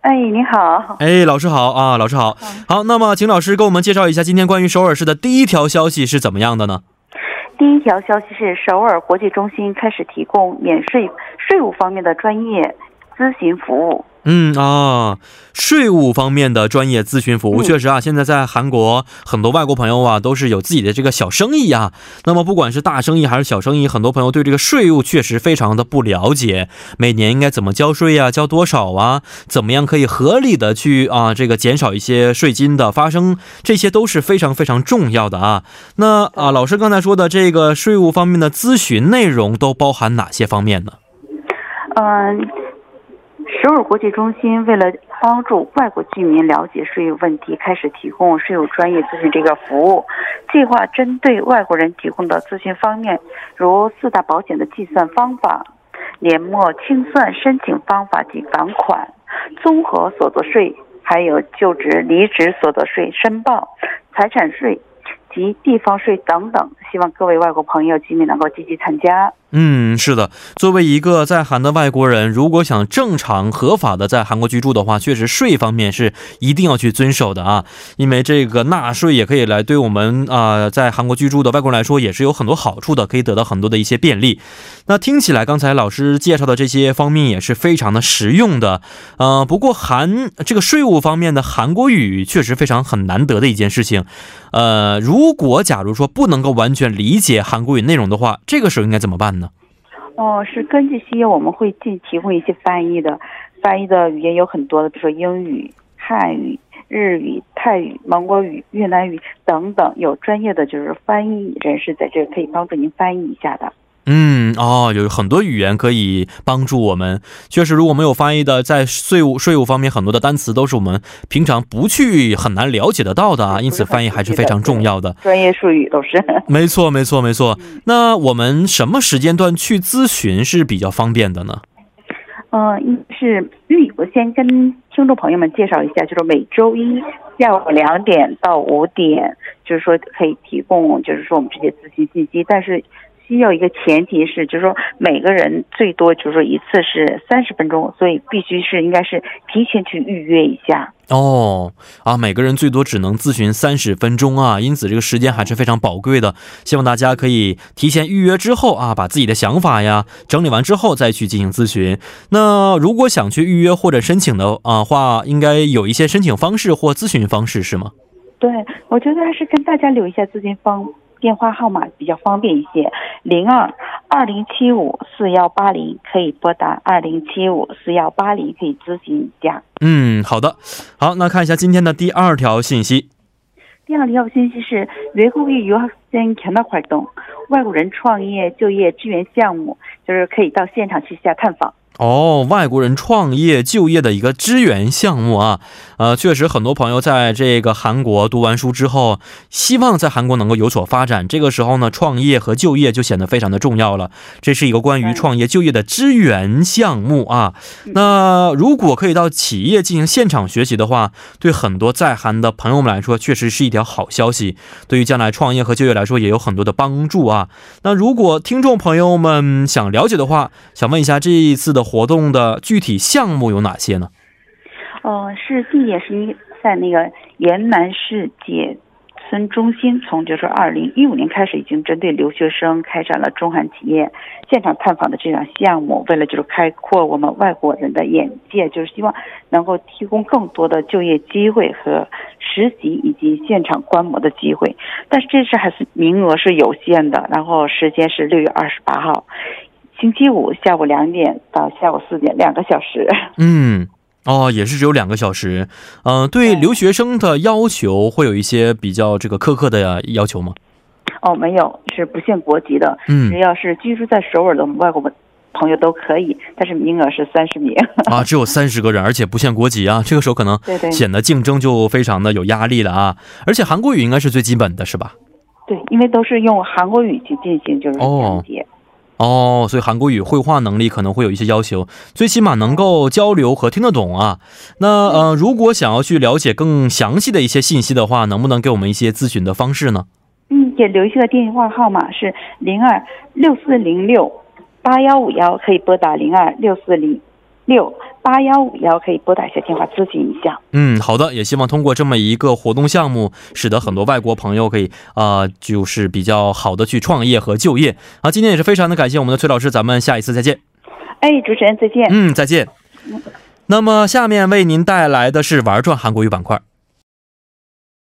哎，你好。哎，老师好啊，老师好。好，那么请老师给我们介绍一下今天关于首尔市的第一条消息是怎么样的呢？第一条消息是首尔国际中心开始提供免税税务方面的专业咨询服务。嗯啊，税务方面的专业咨询服务，确实啊，现在在韩国很多外国朋友啊，都是有自己的这个小生意啊。那么不管是大生意还是小生意，很多朋友对这个税务确实非常的不了解，每年应该怎么交税呀？交多少啊？怎么样可以合理的去啊这个减少一些税金的发生？这些都是非常非常重要的啊。那啊，老师刚才说的这个税务方面的咨询内容都包含哪些方面呢？嗯。首尔国际中心为了帮助外国居民了解税务问题，开始提供税务专业咨询这个服务。计划针对外国人提供的咨询方面，如四大保险的计算方法、年末清算申请方法及返款、综合所得税，还有就职离职所得税申报、财产税。及地方税等等，希望各位外国朋友居民能够积极参加。嗯，是的，作为一个在韩的外国人，如果想正常合法的在韩国居住的话，确实税方面是一定要去遵守的啊。因为这个纳税也可以来对我们啊在韩国居住的外国人来说也是有很多好处的，可以得到很多的一些便利。那听起来刚才老师介绍的这些方面也是非常的实用的。呃，不过韩这个税务方面的韩国语确实非常很难得的一件事情。呃，如果假如说不能够完全理解韩国语内容的话，这个时候应该怎么办呢？哦，是根据需要，我们会进提供一些翻译的，翻译的语言有很多的，比如说英语、汉语、日语、泰语、蒙古语、越南语等等，有专业的就是翻译人士在这可以帮助您翻译一下的。嗯哦，有很多语言可以帮助我们。确实，如果没有翻译的，在税务税务方面，很多的单词都是我们平常不去很难了解得到的啊。因此，翻译还是非常重要的。专业术语都是。没错，没错，没错。那我们什么时间段去咨询是比较方便的呢？嗯，是，我先跟听众朋友们介绍一下，就是每周一下午两点到五点，就是说可以提供，就是说我们这些咨询信息，但是。需要一个前提是，就是说每个人最多就是说一次是三十分钟，所以必须是应该是提前去预约一下。哦，啊，每个人最多只能咨询三十分钟啊，因此这个时间还是非常宝贵的。希望大家可以提前预约之后啊，把自己的想法呀整理完之后再去进行咨询。那如果想去预约或者申请的啊话，应该有一些申请方式或咨询方式是吗？对，我觉得还是跟大家留一下咨询方。电话号码比较方便一些，零二二零七五四幺八零可以拨打二零七五四幺八零可以咨询一下。嗯，好的，好，那看一下今天的第二条信息。第二条信息是외국인유학생견학활 동， 外国人创业就业支援项目，就是可以到现场去下探访。 哦，外国人创业就业的一个支援项目啊，呃，确实很多朋友在这个韩国读完书之后，希望在韩国能够有所发展。这个时候呢，创业和就业就显得非常的重要了。这是一个关于创业就业的支援项目啊。那如果可以到企业进行现场学习的话，对很多在韩的朋友们来说，确实是一条好消息。对于将来创业和就业来说，也有很多的帮助啊。那如果听众朋友们想了解的话，想问一下这一次的。活动的具体项目有哪些呢？哦，是地点是在那个延南市解村中心，从就是二零一五年开始，已经针对留学生开展了中韩企业现场探访的这样项目。为了就是开阔我们外国人的眼界，就是希望能够提供更多的就业机会和实习以及现场观摩的机会。但是这次还是名额是有限的，然后时间是六月二十八号。星期五下午两点到下午四点，两个小时。嗯，哦，也是只有两个小时。嗯，对留学生的要求会有一些比较这个苛刻的要求吗？哦，没有，是不限国籍的。嗯，只要是居住在首尔的外国朋友都可以，但是名额是三十名。啊，只有三十个人，而且不限国籍啊。这个时候可能显得竞争就非常的有压力了啊。而且韩国语应该是最基本的，是吧？对，因为都是用韩国语去进行就是讲解。哦，所以韩国语绘画能力可能会有一些要求，最起码能够交流和听得懂啊。那呃，如果想要去了解更详细的一些信息的话，能不能给我们一些咨询的方式呢？嗯，也留下的电话号码是零二六四零六八幺五幺，可以拨打零二六四零六八幺五幺，可以拨打一下电话咨询一下。嗯，好的，也希望通过这么一个活动项目，使得很多外国朋友可以啊、呃就是比较好的去创业和就业啊。今天也是非常的感谢我们的崔老师，咱们下一次再见。哎，主持人再见。嗯，再见。那么下面为您带来的是玩转韩国语板块。